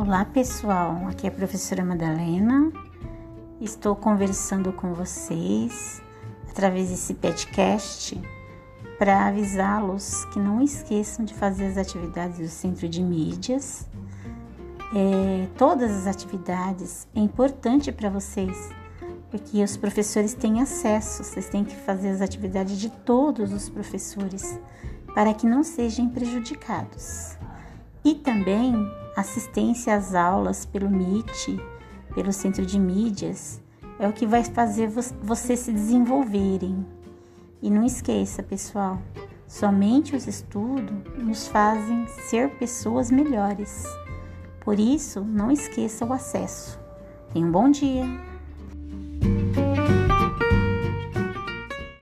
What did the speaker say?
Olá pessoal, aqui é a professora Madalena. Estou conversando com vocês através desse podcast para avisá-los que não esqueçam de fazer as atividades do centro de mídias. É, todas as atividades é importante para vocês, porque os professores têm acesso, vocês têm que fazer as atividades de todos os professores para que não sejam prejudicados. E também assistência às aulas pelo MIT, pelo Centro de Mídias, é o que vai fazer você se desenvolverem. E não esqueça, pessoal, somente os estudos nos fazem ser pessoas melhores. Por isso, não esqueça o acesso. Tenha um bom dia!